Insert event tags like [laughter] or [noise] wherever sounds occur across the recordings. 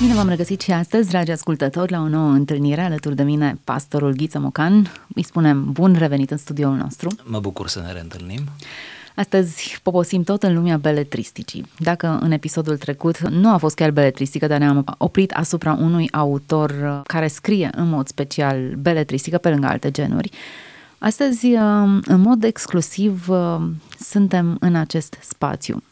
Bine v-am regăsit și astăzi, dragi ascultători, la o nouă întâlnire alături de mine, pastorul Ghiță Mocan. Îi spunem bun revenit în studioul nostru. Mă bucur să ne reîntâlnim. Astăzi poposim tot în lumea beletristicii. Dacă în episodul trecut nu a fost chiar beletristică, dar ne-am oprit asupra unui autor care scrie în mod special beletristică pe lângă alte genuri, astăzi, în mod exclusiv, suntem în acest spațiu.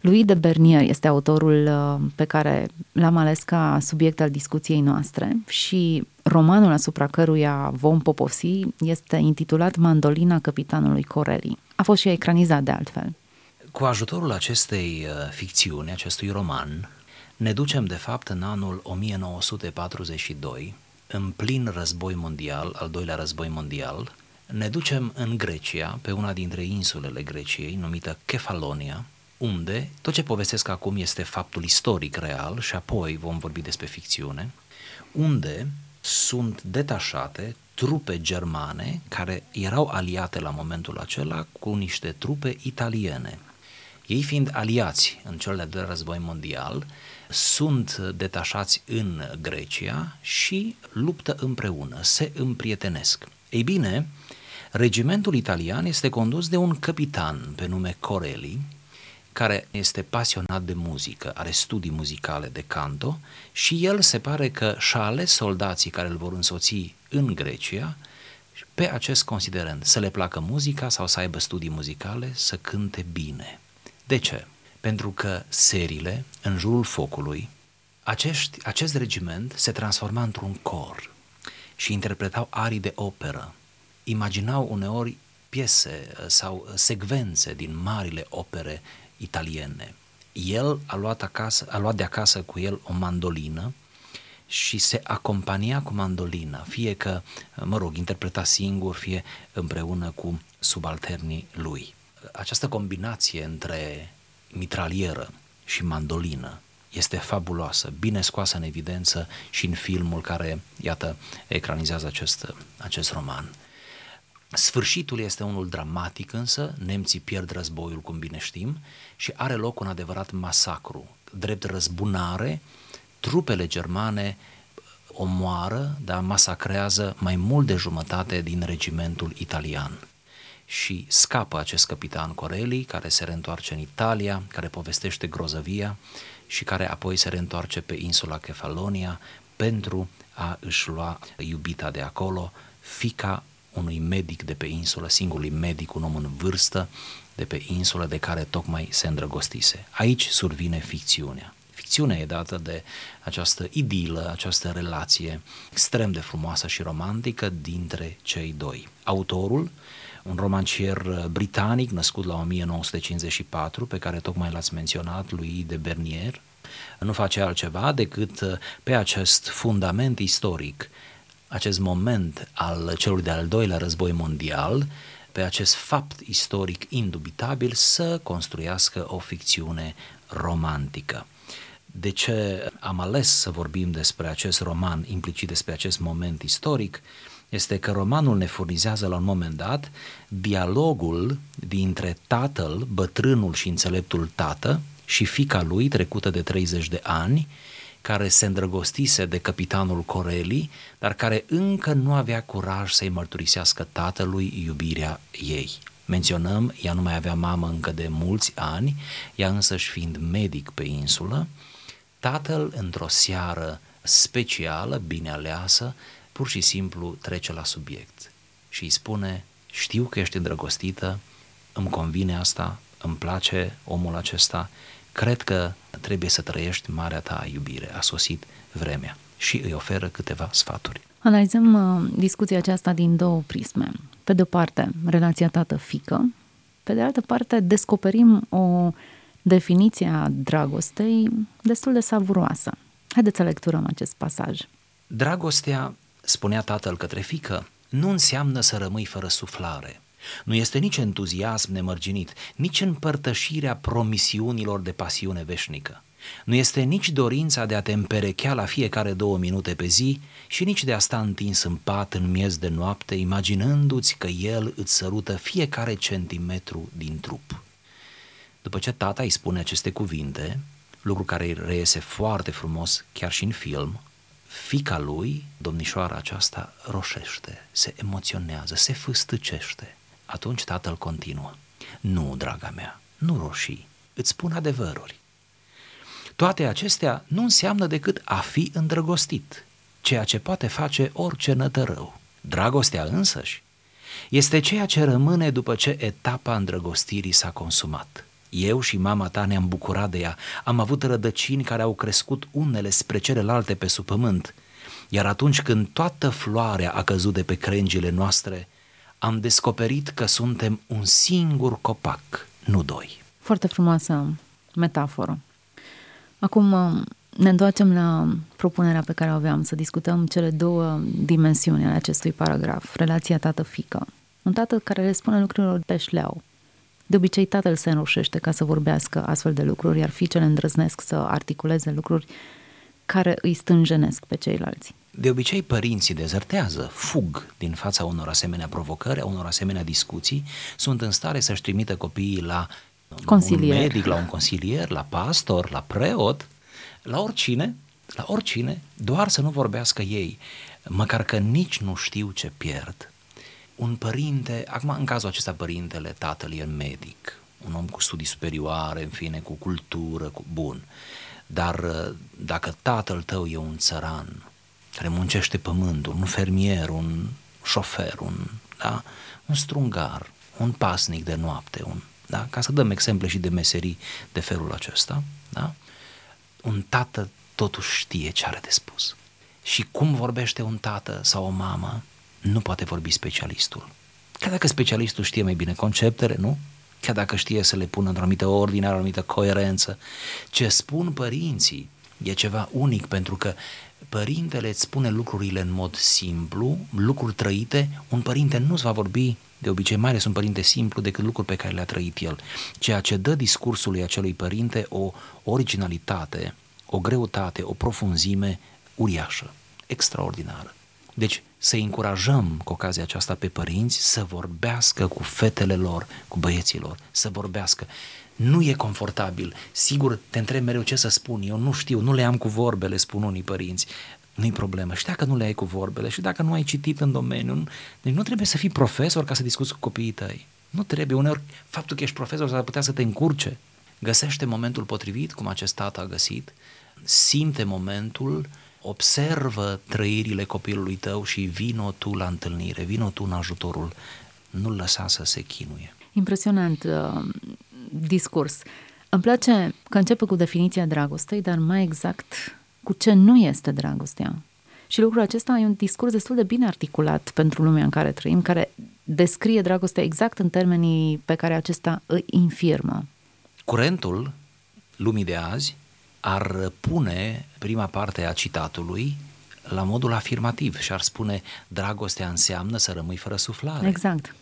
Louis de Bernier este autorul uh, pe care l-am ales ca subiect al discuției noastre și romanul asupra căruia vom poposi este intitulat Mandolina capitanului Corelli. A fost și ecranizat de altfel. Cu ajutorul acestei uh, ficțiuni, acestui roman, ne ducem de fapt în anul 1942, în plin război mondial, al doilea război mondial, ne ducem în Grecia, pe una dintre insulele Greciei, numită Kefalonia, unde tot ce povestesc acum este faptul istoric real și apoi vom vorbi despre ficțiune, unde sunt detașate trupe germane care erau aliate la momentul acela cu niște trupe italiene. Ei fiind aliați în cel de-al doilea război mondial, sunt detașați în Grecia și luptă împreună, se împrietenesc. Ei bine, regimentul italian este condus de un capitan pe nume Corelli, care este pasionat de muzică, are studii muzicale de canto și el se pare că și-a ales soldații care îl vor însoți în Grecia pe acest considerent, să le placă muzica sau să aibă studii muzicale, să cânte bine. De ce? Pentru că serile, în jurul focului, acești, acest regiment se transforma într-un cor și interpretau arii de operă. Imaginau uneori piese sau secvențe din marile opere italiene. El a luat, acasă, a luat de acasă cu el o mandolină și se acompania cu mandolina, fie că, mă rog, interpreta singur, fie împreună cu subalternii lui. Această combinație între mitralieră și mandolină este fabuloasă, bine scoasă în evidență și în filmul care, iată, ecranizează acest, acest roman. Sfârșitul este unul dramatic însă, nemții pierd războiul, cum bine știm, și are loc un adevărat masacru. Drept răzbunare, trupele germane omoară, da, masacrează mai mult de jumătate din regimentul italian. Și scapă acest capitan Corelli, care se reîntoarce în Italia, care povestește grozăvia și care apoi se reîntoarce pe insula Kefalonia pentru a își lua iubita de acolo, fica unui medic de pe insulă, singurului medic, un om în vârstă de pe insulă de care tocmai se îndrăgostise. Aici survine ficțiunea. Ficțiunea e dată de această idilă, această relație extrem de frumoasă și romantică dintre cei doi. Autorul, un romancier britanic născut la 1954, pe care tocmai l-ați menționat, lui de Bernier, nu face altceva decât pe acest fundament istoric acest moment al celui de-al doilea război mondial, pe acest fapt istoric indubitabil, să construiască o ficțiune romantică. De ce am ales să vorbim despre acest roman, implicit despre acest moment istoric? Este că romanul ne furnizează la un moment dat dialogul dintre tatăl, bătrânul și înțeleptul tată și fica lui trecută de 30 de ani, care se îndrăgostise de capitanul Coreli, dar care încă nu avea curaj să-i mărturisească tatălui iubirea ei. Menționăm, ea nu mai avea mamă încă de mulți ani, ea însăși fiind medic pe insulă, tatăl într-o seară specială, bine aleasă, pur și simplu trece la subiect și îi spune, știu că ești îndrăgostită, îmi convine asta, îmi place omul acesta, cred că trebuie să trăiești marea ta iubire, a sosit vremea și îi oferă câteva sfaturi. Analizăm uh, discuția aceasta din două prisme. Pe de o parte, relația tată-fică, pe de altă parte, descoperim o definiție a dragostei destul de savuroasă. Haideți să lecturăm acest pasaj. Dragostea, spunea tatăl către fică, nu înseamnă să rămâi fără suflare, nu este nici entuziasm nemărginit, nici împărtășirea promisiunilor de pasiune veșnică. Nu este nici dorința de a te împerechea la fiecare două minute pe zi și nici de a sta întins în pat în miez de noapte, imaginându-ți că el îți sărută fiecare centimetru din trup. După ce tata îi spune aceste cuvinte, lucru care reiese foarte frumos chiar și în film, fica lui, domnișoara aceasta, roșește, se emoționează, se fâstăcește. Atunci tatăl continuă. Nu, draga mea, nu roșii, îți spun adevăruri. Toate acestea nu înseamnă decât a fi îndrăgostit, ceea ce poate face orice nătărău. Dragostea însăși este ceea ce rămâne după ce etapa îndrăgostirii s-a consumat. Eu și mama ta ne-am bucurat de ea, am avut rădăcini care au crescut unele spre celelalte pe sub pământ, iar atunci când toată floarea a căzut de pe crengile noastre, am descoperit că suntem un singur copac, nu doi. Foarte frumoasă metaforă. Acum ne întoarcem la propunerea pe care o aveam, să discutăm cele două dimensiuni ale acestui paragraf, relația tată-fică. Un tată care le spune lucrurilor pe șleau. De obicei, tatăl se înroșește ca să vorbească astfel de lucruri, iar fiicele îndrăznesc să articuleze lucruri care îi stânjenesc pe ceilalți. De obicei, părinții dezertează, fug din fața unor asemenea provocări, a unor asemenea discuții, sunt în stare să-și trimită copiii la consilier. un medic, la un consilier, la pastor, la preot, la oricine, la oricine, doar să nu vorbească ei, măcar că nici nu știu ce pierd. Un părinte, acum în cazul acesta părintele, tatăl e medic, un om cu studii superioare, în fine, cu cultură, cu bun. Dar uh, dacă tatăl tău e un țăran care muncește pământul, un fermier, un șofer, un, da, un strungar, un pasnic de noapte, un, da, ca să dăm exemple și de meserii de felul acesta, da, un tată totuși știe ce are de spus. Și cum vorbește un tată sau o mamă, nu poate vorbi specialistul. Chiar dacă specialistul știe mai bine conceptele, nu? Chiar dacă știe să le pună într-o anumită ordine, o anumită coerență. Ce spun părinții e ceva unic pentru că părintele îți spune lucrurile în mod simplu, lucruri trăite, un părinte nu-ți va vorbi de obicei mai ales un părinte simplu decât lucruri pe care le-a trăit el, ceea ce dă discursului acelui părinte o originalitate, o greutate, o profunzime uriașă, extraordinară. Deci să încurajăm cu ocazia aceasta pe părinți să vorbească cu fetele lor, cu băieții lor, să vorbească. Nu e confortabil. Sigur, te întreb mereu ce să spun. Eu nu știu, nu le am cu vorbele, spun unii părinți nu-i problemă. Și dacă nu le ai cu vorbele, și dacă nu ai citit în domeniu, deci nu trebuie să fii profesor ca să discuți cu copiii tăi. Nu trebuie. Uneori, faptul că ești profesor s-ar putea să te încurce. Găsește momentul potrivit, cum acest tată a găsit, simte momentul, observă trăirile copilului tău și vino tu la întâlnire, vino tu în ajutorul, nu-l lăsa să se chinuie. Impresionant uh, discurs. Îmi place că începe cu definiția dragostei, dar mai exact cu ce nu este dragostea. Și lucrul acesta e un discurs destul de bine articulat pentru lumea în care trăim, care descrie dragostea exact în termenii pe care acesta îi infirmă. Curentul lumii de azi ar pune prima parte a citatului la modul afirmativ și ar spune dragostea înseamnă să rămâi fără suflare. Exact.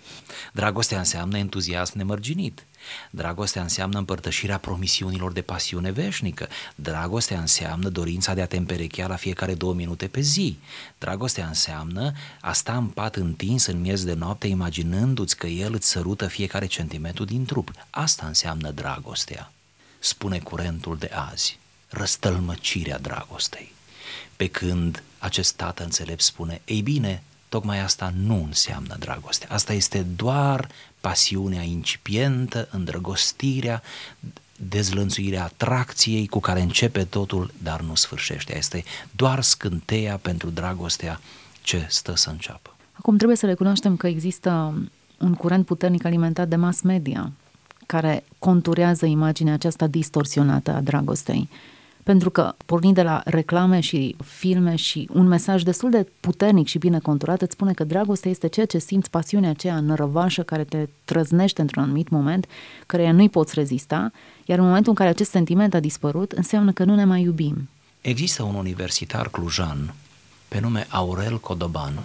Dragostea înseamnă entuziasm nemărginit. Dragostea înseamnă împărtășirea promisiunilor de pasiune veșnică. Dragostea înseamnă dorința de a te împerechea la fiecare două minute pe zi. Dragostea înseamnă a sta în pat întins în miez de noapte imaginându-ți că el îți sărută fiecare centimetru din trup. Asta înseamnă dragostea, spune curentul de azi, răstălmăcirea dragostei. Pe când acest tată înțelept spune, ei bine, tocmai asta nu înseamnă dragoste. Asta este doar pasiunea incipientă, îndrăgostirea, dezlănțuirea atracției cu care începe totul, dar nu sfârșește. Este doar scânteia pentru dragostea ce stă să înceapă. Acum trebuie să recunoaștem că există un curent puternic alimentat de mass media care conturează imaginea aceasta distorsionată a dragostei pentru că pornind de la reclame și filme și un mesaj destul de puternic și bine conturat îți spune că dragostea este ceea ce simți, pasiunea aceea nărăvașă care te trăznește într-un anumit moment, care nu-i poți rezista, iar în momentul în care acest sentiment a dispărut, înseamnă că nu ne mai iubim. Există un universitar clujan pe nume Aurel Codoban,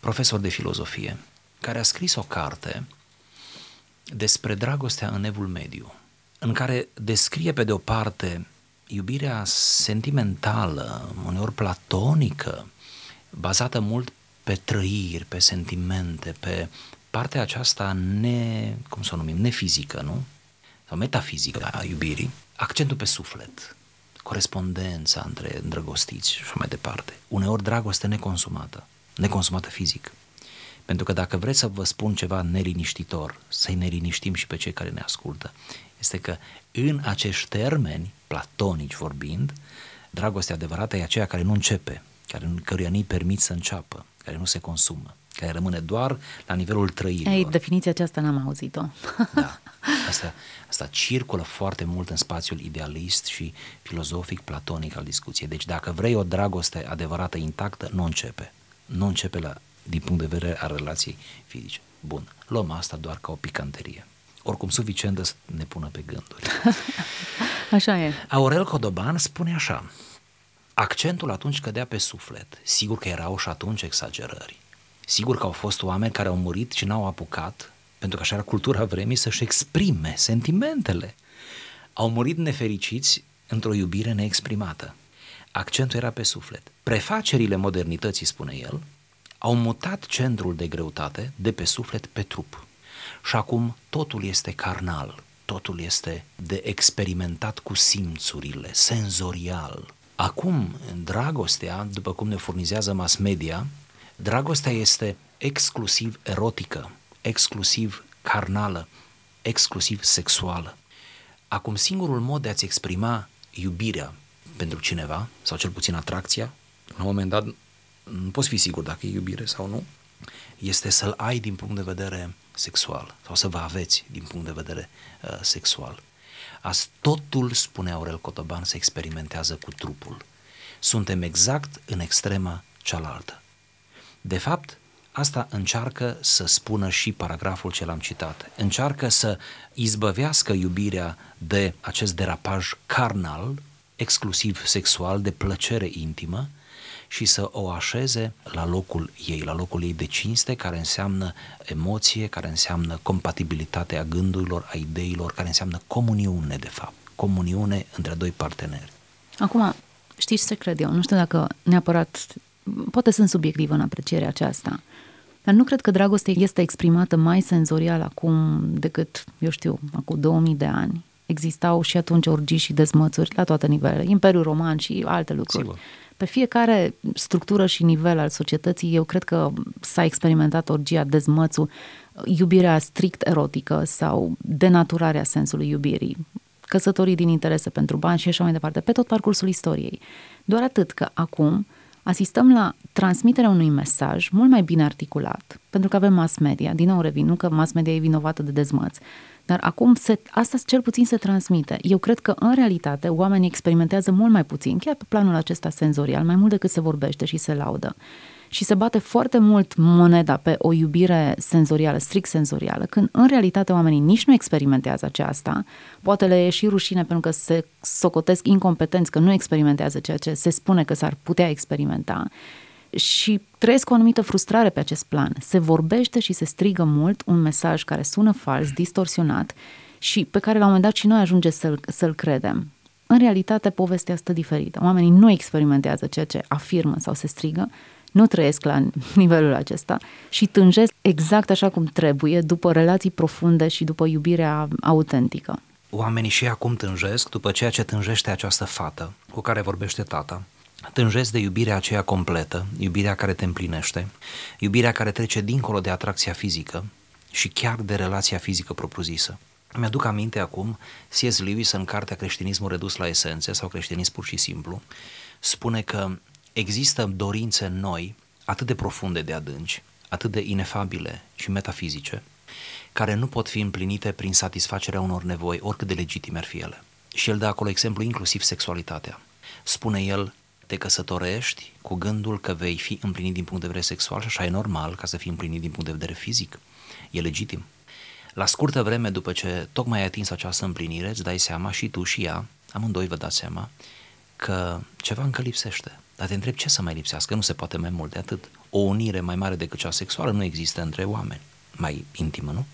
profesor de filozofie, care a scris o carte despre dragostea în evul mediu, în care descrie pe de o parte iubirea sentimentală, uneori platonică, bazată mult pe trăiri, pe sentimente, pe partea aceasta ne, cum să o numim, nefizică, nu? Sau metafizică a iubirii, accentul pe suflet. corespondența între îndrăgostiți și așa mai departe. Uneori dragoste neconsumată, neconsumată fizic. Pentru că dacă vreți să vă spun ceva neliniștitor, să-i neliniștim și pe cei care ne ascultă, este că în acești termeni, platonici vorbind, dragostea adevărată e aceea care nu începe, care, căruia nu-i permit să înceapă, care nu se consumă, care rămâne doar la nivelul trăirilor. Ei, definiția aceasta n-am auzit-o. da. [laughs] Asta, asta circulă foarte mult în spațiul idealist și filozofic platonic al discuției. Deci dacă vrei o dragoste adevărată, intactă, nu începe. Nu începe la, din punct de vedere al relației fizice. Bun, luăm asta doar ca o picanterie. Oricum suficientă să ne pună pe gânduri. [laughs] Așa e. Aurel Codoban spune așa, accentul atunci cădea pe suflet. Sigur că erau și atunci exagerări. Sigur că au fost oameni care au murit și n-au apucat, pentru că așa era cultura vremii, să-și exprime sentimentele. Au murit nefericiți într-o iubire neexprimată. Accentul era pe suflet. Prefacerile modernității, spune el, au mutat centrul de greutate de pe suflet pe trup. Și acum totul este carnal, totul este de experimentat cu simțurile, senzorial. Acum, dragostea, după cum ne furnizează mass media, dragostea este exclusiv erotică, exclusiv carnală, exclusiv sexuală. Acum, singurul mod de a-ți exprima iubirea pentru cineva, sau cel puțin atracția, la un moment dat nu poți fi sigur dacă e iubire sau nu, este să-l ai din punct de vedere sexual sau să vă aveți din punct de vedere uh, sexual. Azi totul, spune Aurel Cotoban, se experimentează cu trupul. Suntem exact în extrema cealaltă. De fapt, asta încearcă să spună și paragraful ce l-am citat. Încearcă să izbăvească iubirea de acest derapaj carnal, exclusiv sexual, de plăcere intimă, și să o așeze la locul ei, la locul ei de cinste, care înseamnă emoție, care înseamnă compatibilitatea gândurilor, a ideilor, care înseamnă comuniune, de fapt. Comuniune între doi parteneri. Acum, știți ce cred eu? Nu știu dacă neapărat, poate sunt subiectiv în aprecierea aceasta, dar nu cred că dragostea este exprimată mai senzorial acum decât, eu știu, acum 2000 de ani. Existau și atunci orgii și dezmățuri la toate nivelele, Imperiul Roman și alte lucruri. Sigur pe fiecare structură și nivel al societății, eu cred că s-a experimentat orgia, dezmățul, iubirea strict erotică sau denaturarea sensului iubirii, căsătorii din interese pentru bani și așa mai departe, pe tot parcursul istoriei. Doar atât că acum asistăm la transmiterea unui mesaj mult mai bine articulat, pentru că avem mass media, din nou revin, nu că mass media e vinovată de dezmăț, dar acum se, asta cel puțin se transmite. Eu cred că în realitate oamenii experimentează mult mai puțin, chiar pe planul acesta senzorial, mai mult decât se vorbește și se laudă. Și se bate foarte mult moneda pe o iubire senzorială, strict senzorială, când în realitate oamenii nici nu experimentează aceasta, poate le e și rușine pentru că se socotesc incompetenți, că nu experimentează ceea ce se spune că s-ar putea experimenta și trăiesc o anumită frustrare pe acest plan. Se vorbește și se strigă mult un mesaj care sună fals, distorsionat și pe care la un moment dat și noi ajunge să-l, să-l credem. În realitate, povestea stă diferită. Oamenii nu experimentează ceea ce afirmă sau se strigă, nu trăiesc la nivelul acesta și tânjesc exact așa cum trebuie după relații profunde și după iubirea autentică. Oamenii și acum tânjesc după ceea ce tânjește această fată cu care vorbește tata tânjesc de iubirea aceea completă, iubirea care te împlinește, iubirea care trece dincolo de atracția fizică și chiar de relația fizică propriu-zisă. Mi-aduc aminte acum, C.S. Lewis în cartea Creștinismul redus la esențe sau Creștinism pur și simplu, spune că există dorințe noi, atât de profunde de adânci, atât de inefabile și metafizice, care nu pot fi împlinite prin satisfacerea unor nevoi, oricât de legitime ar fi ele. Și el dă acolo exemplu inclusiv sexualitatea. Spune el, te căsătorești cu gândul că vei fi împlinit din punct de vedere sexual și așa e normal ca să fii împlinit din punct de vedere fizic. E legitim. La scurtă vreme după ce tocmai ai atins această împlinire, îți dai seama și tu și ea, amândoi vă dați seama, că ceva încă lipsește. Dar te întreb ce să mai lipsească, nu se poate mai mult de atât. O unire mai mare decât cea sexuală nu există între oameni, mai intimă, nu?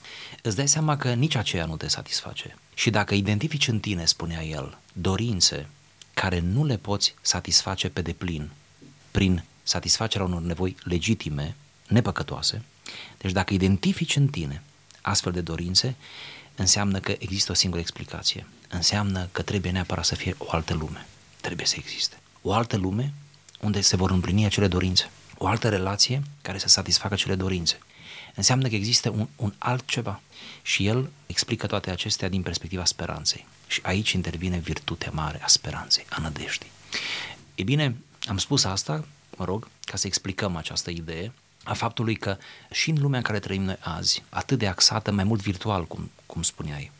Îți dai seama că nici aceea nu te satisface. Și dacă identifici în tine, spunea el, dorințe care nu le poți satisface pe deplin prin satisfacerea unor nevoi legitime, nepăcătoase. Deci dacă identifici în tine astfel de dorințe, înseamnă că există o singură explicație. Înseamnă că trebuie neapărat să fie o altă lume. Trebuie să existe. O altă lume unde se vor împlini acele dorințe. O altă relație care să satisfacă cele dorințe. Înseamnă că există un, un altceva. Și el explică toate acestea din perspectiva speranței. Și aici intervine virtutea mare a speranței, a nădejdii. E bine, am spus asta, mă rog, ca să explicăm această idee a faptului că și în lumea în care trăim noi azi, atât de axată, mai mult virtual, cum, cum spuneai,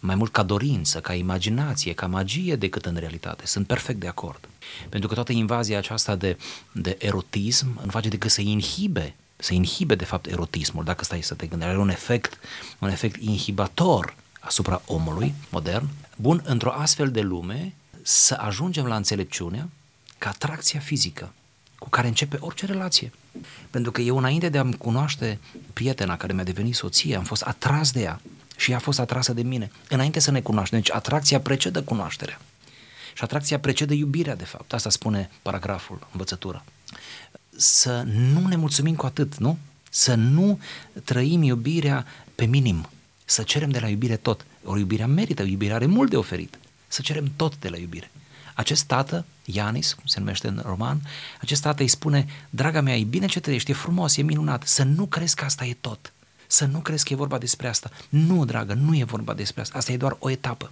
mai mult ca dorință, ca imaginație, ca magie decât în realitate. Sunt perfect de acord. Pentru că toată invazia aceasta de, de erotism nu face decât să inhibe, să inhibe de fapt erotismul, dacă stai să te gândești. Are un efect, un efect inhibator asupra omului modern. Bun, într-o astfel de lume, să ajungem la înțelepciunea că atracția fizică cu care începe orice relație. Pentru că eu înainte de a-mi cunoaște prietena care mi-a devenit soție, am fost atras de ea și ea a fost atrasă de mine. Înainte să ne cunoaștem, deci atracția precedă cunoașterea. Și atracția precedă iubirea, de fapt. Asta spune paragraful, învățătura. Să nu ne mulțumim cu atât, nu? Să nu trăim iubirea pe minim. Să cerem de la iubire tot. O iubirea merită, iubirea are mult de oferit. Să cerem tot de la iubire. Acest tată, Ianis, cum se numește în roman, acest tată îi spune, draga mea, e bine ce trăiești, e frumos, e minunat, să nu crezi că asta e tot. Să nu crezi că e vorba despre asta. Nu, dragă, nu e vorba despre asta. Asta e doar o etapă.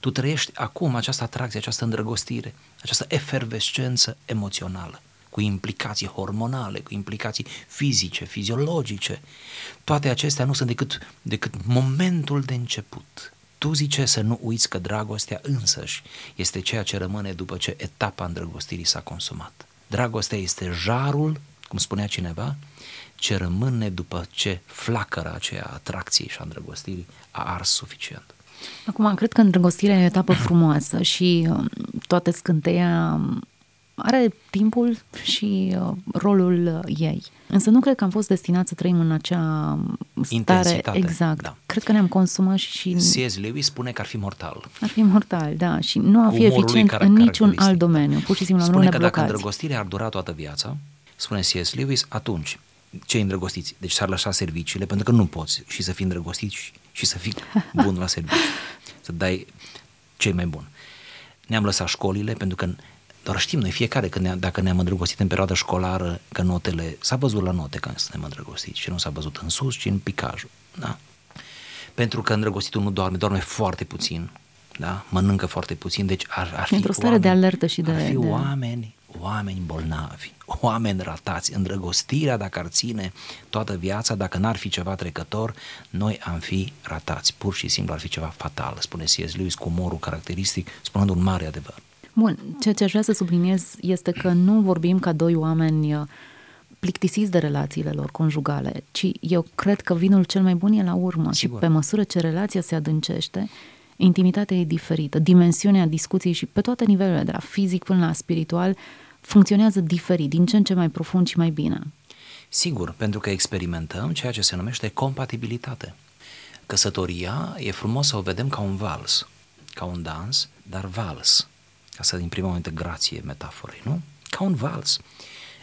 Tu trăiești acum această atracție, această îndrăgostire, această efervescență emoțională cu implicații hormonale, cu implicații fizice, fiziologice. Toate acestea nu sunt decât, decât momentul de început. Tu zice să nu uiți că dragostea însăși este ceea ce rămâne după ce etapa îndrăgostirii s-a consumat. Dragostea este jarul, cum spunea cineva, ce rămâne după ce flacăra aceea a atracției și a îndrăgostirii a ars suficient. Acum, cred că îndrăgostirea e o etapă frumoasă și um, toată scânteia um, are timpul și uh, rolul uh, ei. Însă nu cred că am fost destinat să trăim în acea stare. Exact. Da. Cred că ne-am consumat și... C.S. Lewis spune că ar fi mortal. Ar fi mortal, da. Și nu ar fi eficient în niciun alt domeniu. Pur și simplu spune că blocați. dacă îndrăgostirea ar dura toată viața, spune C.S. Lewis, atunci cei îndrăgostiți, deci s-ar lăsa serviciile, pentru că nu poți și să fii îndrăgostit și, și să fii bun la serviciu, [laughs] să dai cei mai bun. Ne-am lăsat școlile pentru că doar știm noi fiecare că ne dacă ne-am îndrăgostit în perioada școlară, că notele, s-a văzut la note că suntem îndrăgostiți și nu s-a văzut în sus, ci în picajul. Da? Pentru că îndrăgostitul nu doarme, doarme foarte puțin, da? mănâncă foarte puțin, deci ar, ar fi Într-o stare oameni, de alertă și de... Ar fi de... oameni, oameni bolnavi, oameni ratați. Îndrăgostirea, dacă ar ține toată viața, dacă n-ar fi ceva trecător, noi am fi ratați. Pur și simplu ar fi ceva fatal, spune C.S. Lewis cu umorul caracteristic, spunând un mare adevăr. Bun, ceea ce aș vrea să subliniez este că nu vorbim ca doi oameni uh, plictisiți de relațiile lor conjugale, ci eu cred că vinul cel mai bun e la urmă Sigur. și pe măsură ce relația se adâncește, intimitatea e diferită, dimensiunea discuției și pe toate nivelurile, de la fizic până la spiritual, funcționează diferit, din ce în ce mai profund și mai bine. Sigur, pentru că experimentăm ceea ce se numește compatibilitate. Căsătoria e frumos să o vedem ca un vals, ca un dans, dar vals ca să imprimă o momentă grație metaforei, nu? Ca un vals.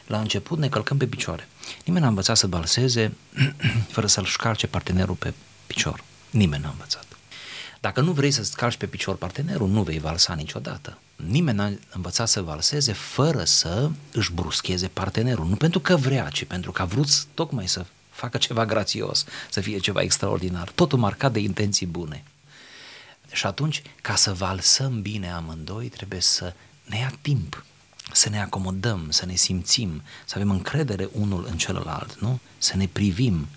La început ne călcăm pe picioare. Nimeni n-a învățat să balseze [clears throat] fără să-l șcarce partenerul pe picior. Nimeni n-a învățat. Dacă nu vrei să-ți calci pe picior partenerul, nu vei valsa niciodată. Nimeni n-a învățat să valseze fără să își bruscheze partenerul. Nu pentru că vrea, ci pentru că a vrut tocmai să facă ceva grațios, să fie ceva extraordinar. Totul marcat de intenții bune. Și atunci, ca să valsăm bine amândoi, trebuie să ne ia timp, să ne acomodăm, să ne simțim, să avem încredere unul în celălalt, nu? Să ne privim,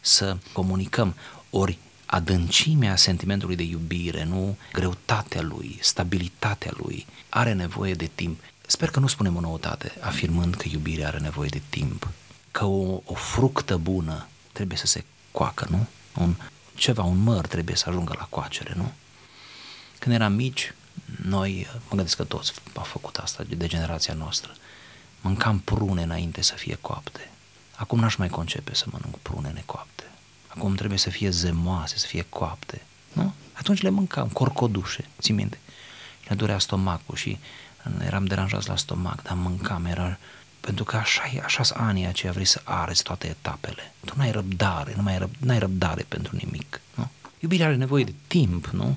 să comunicăm. Ori adâncimea sentimentului de iubire, nu greutatea lui, stabilitatea lui, are nevoie de timp. Sper că nu spunem o noutate afirmând că iubirea are nevoie de timp, că o, o fructă bună trebuie să se coacă, nu? Un, ceva, un măr trebuie să ajungă la coacere, nu? Când eram mici, noi, mă gândesc că toți au făcut asta de generația noastră, mâncam prune înainte să fie coapte. Acum n-aș mai concepe să mănânc prune necoapte. Acum trebuie să fie zemoase, să fie coapte. Nu? Atunci le mâncam, corcodușe, ții minte. Și ne durea stomacul și eram deranjați la stomac, dar mâncam, era... Pentru că așa e, așa sunt anii aceia, vrei să arăți toate etapele. Tu n-ai răbdare, nu mai ai răb, n-ai răbdare pentru nimic, nu? Iubirea are nevoie de timp, nu?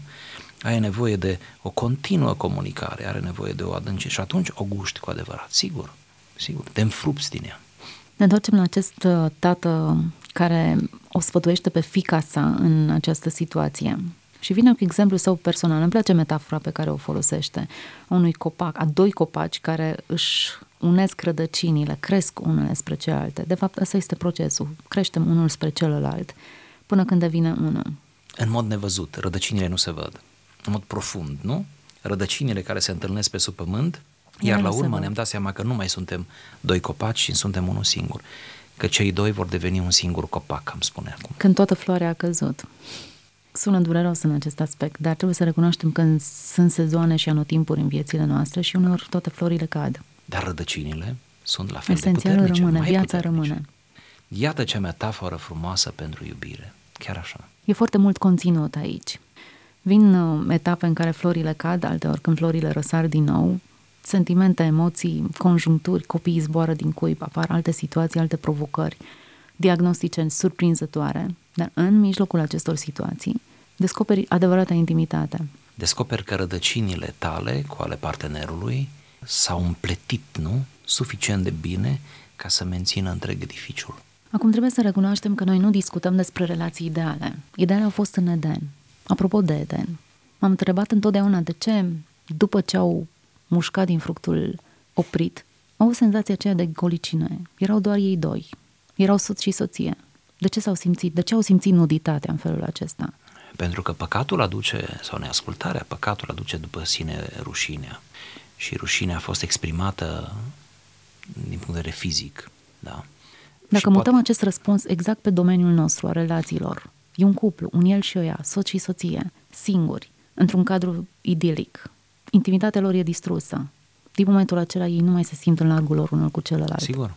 Ai nevoie de o continuă comunicare, are nevoie de o adâncire și atunci o guști cu adevărat, sigur, sigur, te înfrupți din ea. Ne întoarcem la acest uh, tată care o sfătuiește pe fica sa în această situație. Și vine cu exemplu său personal. Îmi place metafora pe care o folosește. Unui copac, a doi copaci care își unesc rădăcinile, cresc unele spre celelalte. De fapt, ăsta este procesul. Creștem unul spre celălalt până când devine unul. În mod nevăzut, rădăcinile nu se văd. În mod profund, nu? Rădăcinile care se întâlnesc pe sub pământ, iar la urmă ne-am dat seama că nu mai suntem doi copaci, ci suntem unul singur. Că cei doi vor deveni un singur copac, am spune acum. Când toată floarea a căzut. Sună dureros în acest aspect, dar trebuie să recunoaștem că sunt sezoane și anotimpuri în viețile noastre și uneori toate florile cad. Dar rădăcinile sunt la fel Esențialul de puternice, rămâne, viața puternice. rămâne. Iată ce metaforă frumoasă pentru iubire. Chiar așa. E foarte mult conținut aici. Vin uh, etape în care florile cad, alteori când florile răsar din nou, sentimente, emoții, conjuncturi, copiii zboară din cuib, apar alte situații, alte provocări, diagnostice surprinzătoare, dar în mijlocul acestor situații descoperi adevărata intimitate. Descoperi că rădăcinile tale cu ale partenerului s-au împletit, nu? Suficient de bine ca să mențină întreg edificiul. Acum trebuie să recunoaștem că noi nu discutăm despre relații ideale. Ideale au fost în Eden. Apropo de Eden, m-am întrebat întotdeauna de ce, după ce au mușcat din fructul oprit, au senzația aceea de golicine. Erau doar ei doi. Erau soț și soție. De ce s-au simțit? De ce au simțit nuditatea în felul acesta? Pentru că păcatul aduce, sau neascultarea, păcatul aduce după sine rușinea. Și rușinea a fost exprimată din punct de vedere fizic. Da? Dacă și mutăm poate... acest răspuns exact pe domeniul nostru, a relațiilor, e un cuplu, un el și o ea, soț și soție, singuri, într-un cadru idilic. Intimitatea lor e distrusă. Din momentul acela ei nu mai se simt în largul lor unul cu celălalt. Sigur.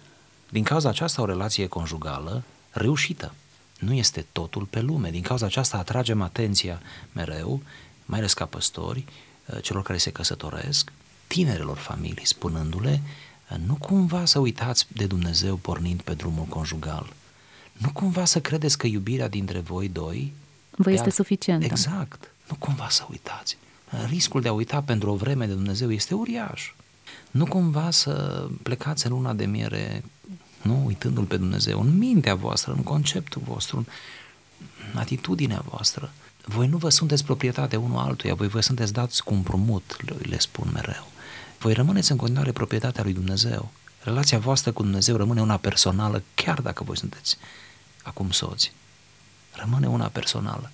Din cauza aceasta o relație conjugală reușită. Nu este totul pe lume. Din cauza aceasta atragem atenția mereu, mai ales ca păstori, eh, celor care se căsătoresc, tinerelor familii, spunându-le nu cumva să uitați de Dumnezeu pornind pe drumul conjugal. Nu cumva să credeți că iubirea dintre voi doi vă este suficientă. Exact. Nu cumva să uitați. Riscul de a uita pentru o vreme de Dumnezeu este uriaș. Nu cumva să plecați în luna de miere, nu uitându-L pe Dumnezeu, în mintea voastră, în conceptul vostru, în atitudinea voastră. Voi nu vă sunteți proprietate unul altuia, voi vă sunteți dați cu împrumut, le spun mereu voi rămâneți în continuare proprietatea lui Dumnezeu. Relația voastră cu Dumnezeu rămâne una personală, chiar dacă voi sunteți acum soți. Rămâne una personală.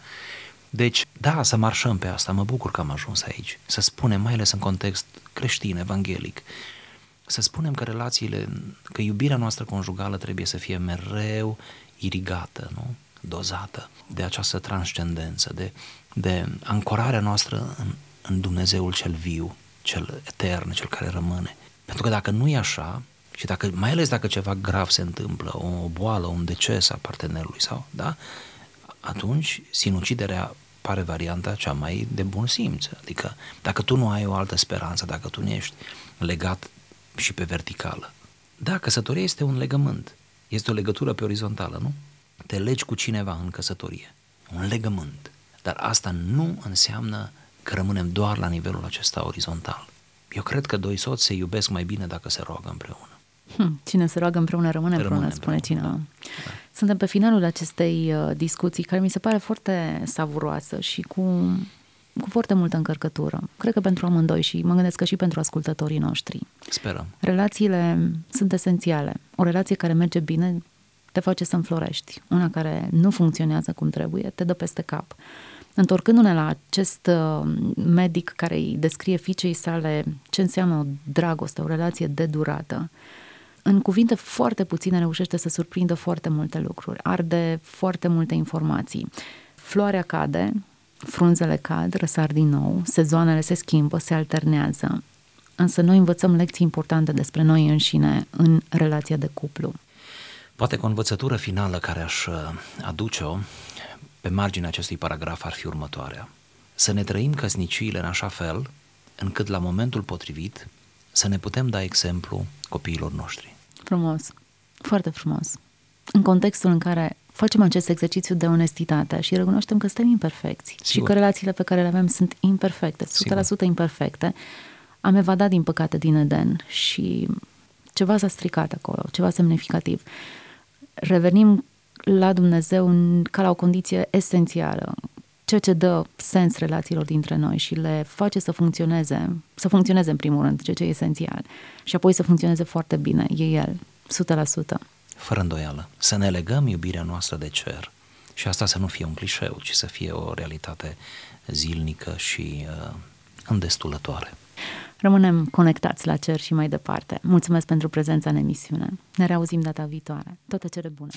Deci, da, să marșăm pe asta, mă bucur că am ajuns aici. Să spunem, mai ales în context creștin, evanghelic, să spunem că relațiile, că iubirea noastră conjugală trebuie să fie mereu irigată, nu? dozată de această transcendență, de, de ancorarea noastră în, în Dumnezeul cel viu, cel etern, cel care rămâne. Pentru că dacă nu e așa, și dacă, mai ales dacă ceva grav se întâmplă, o boală, un deces a partenerului sau, da, atunci sinuciderea pare varianta cea mai de bun simț. Adică dacă tu nu ai o altă speranță, dacă tu nu ești legat și pe verticală. Da, căsătoria este un legământ. Este o legătură pe orizontală, nu? Te legi cu cineva în căsătorie. Un legământ. Dar asta nu înseamnă că rămânem doar la nivelul acesta orizontal. Eu cred că doi soți se iubesc mai bine dacă se roagă împreună. Hm, cine se roagă împreună rămâne împreună, rămâne spune împreună. cineva. Da. Suntem pe finalul acestei uh, discuții care mi se pare foarte savuroasă și cu, cu foarte multă încărcătură. Cred că pentru amândoi și mă gândesc că și pentru ascultătorii noștri. Sperăm. Relațiile sunt esențiale. O relație care merge bine te face să înflorești. Una care nu funcționează cum trebuie te dă peste cap. Întorcându-ne la acest uh, medic care îi descrie fiicei sale ce înseamnă o dragoste, o relație de durată, în cuvinte foarte puține reușește să surprindă foarte multe lucruri, arde foarte multe informații. Floarea cade, frunzele cad, răsar din nou, sezoanele se schimbă, se alternează, însă noi învățăm lecții importante despre noi înșine în relația de cuplu. Poate că o învățătură finală care aș uh, aduce-o pe marginea acestui paragraf ar fi următoarea. Să ne trăim căsniciile în așa fel încât la momentul potrivit să ne putem da exemplu copiilor noștri. Frumos, foarte frumos. În contextul în care facem acest exercițiu de onestitate și recunoaștem că suntem imperfecți Sigur. și că relațiile pe care le avem sunt imperfecte, 100% Sigur. imperfecte. Am evadat, din păcate, din Eden și ceva s-a stricat acolo, ceva semnificativ. Revenim la Dumnezeu ca la o condiție esențială, ceea ce dă sens relațiilor dintre noi și le face să funcționeze, să funcționeze în primul rând, ceea ce e esențial, și apoi să funcționeze foarte bine, e El, 100%. Fără îndoială. Să ne legăm iubirea noastră de cer și asta să nu fie un clișeu, ci să fie o realitate zilnică și uh, îndestulătoare. Rămânem conectați la cer și mai departe. Mulțumesc pentru prezența în emisiune. Ne reauzim data viitoare. Toate cele bune!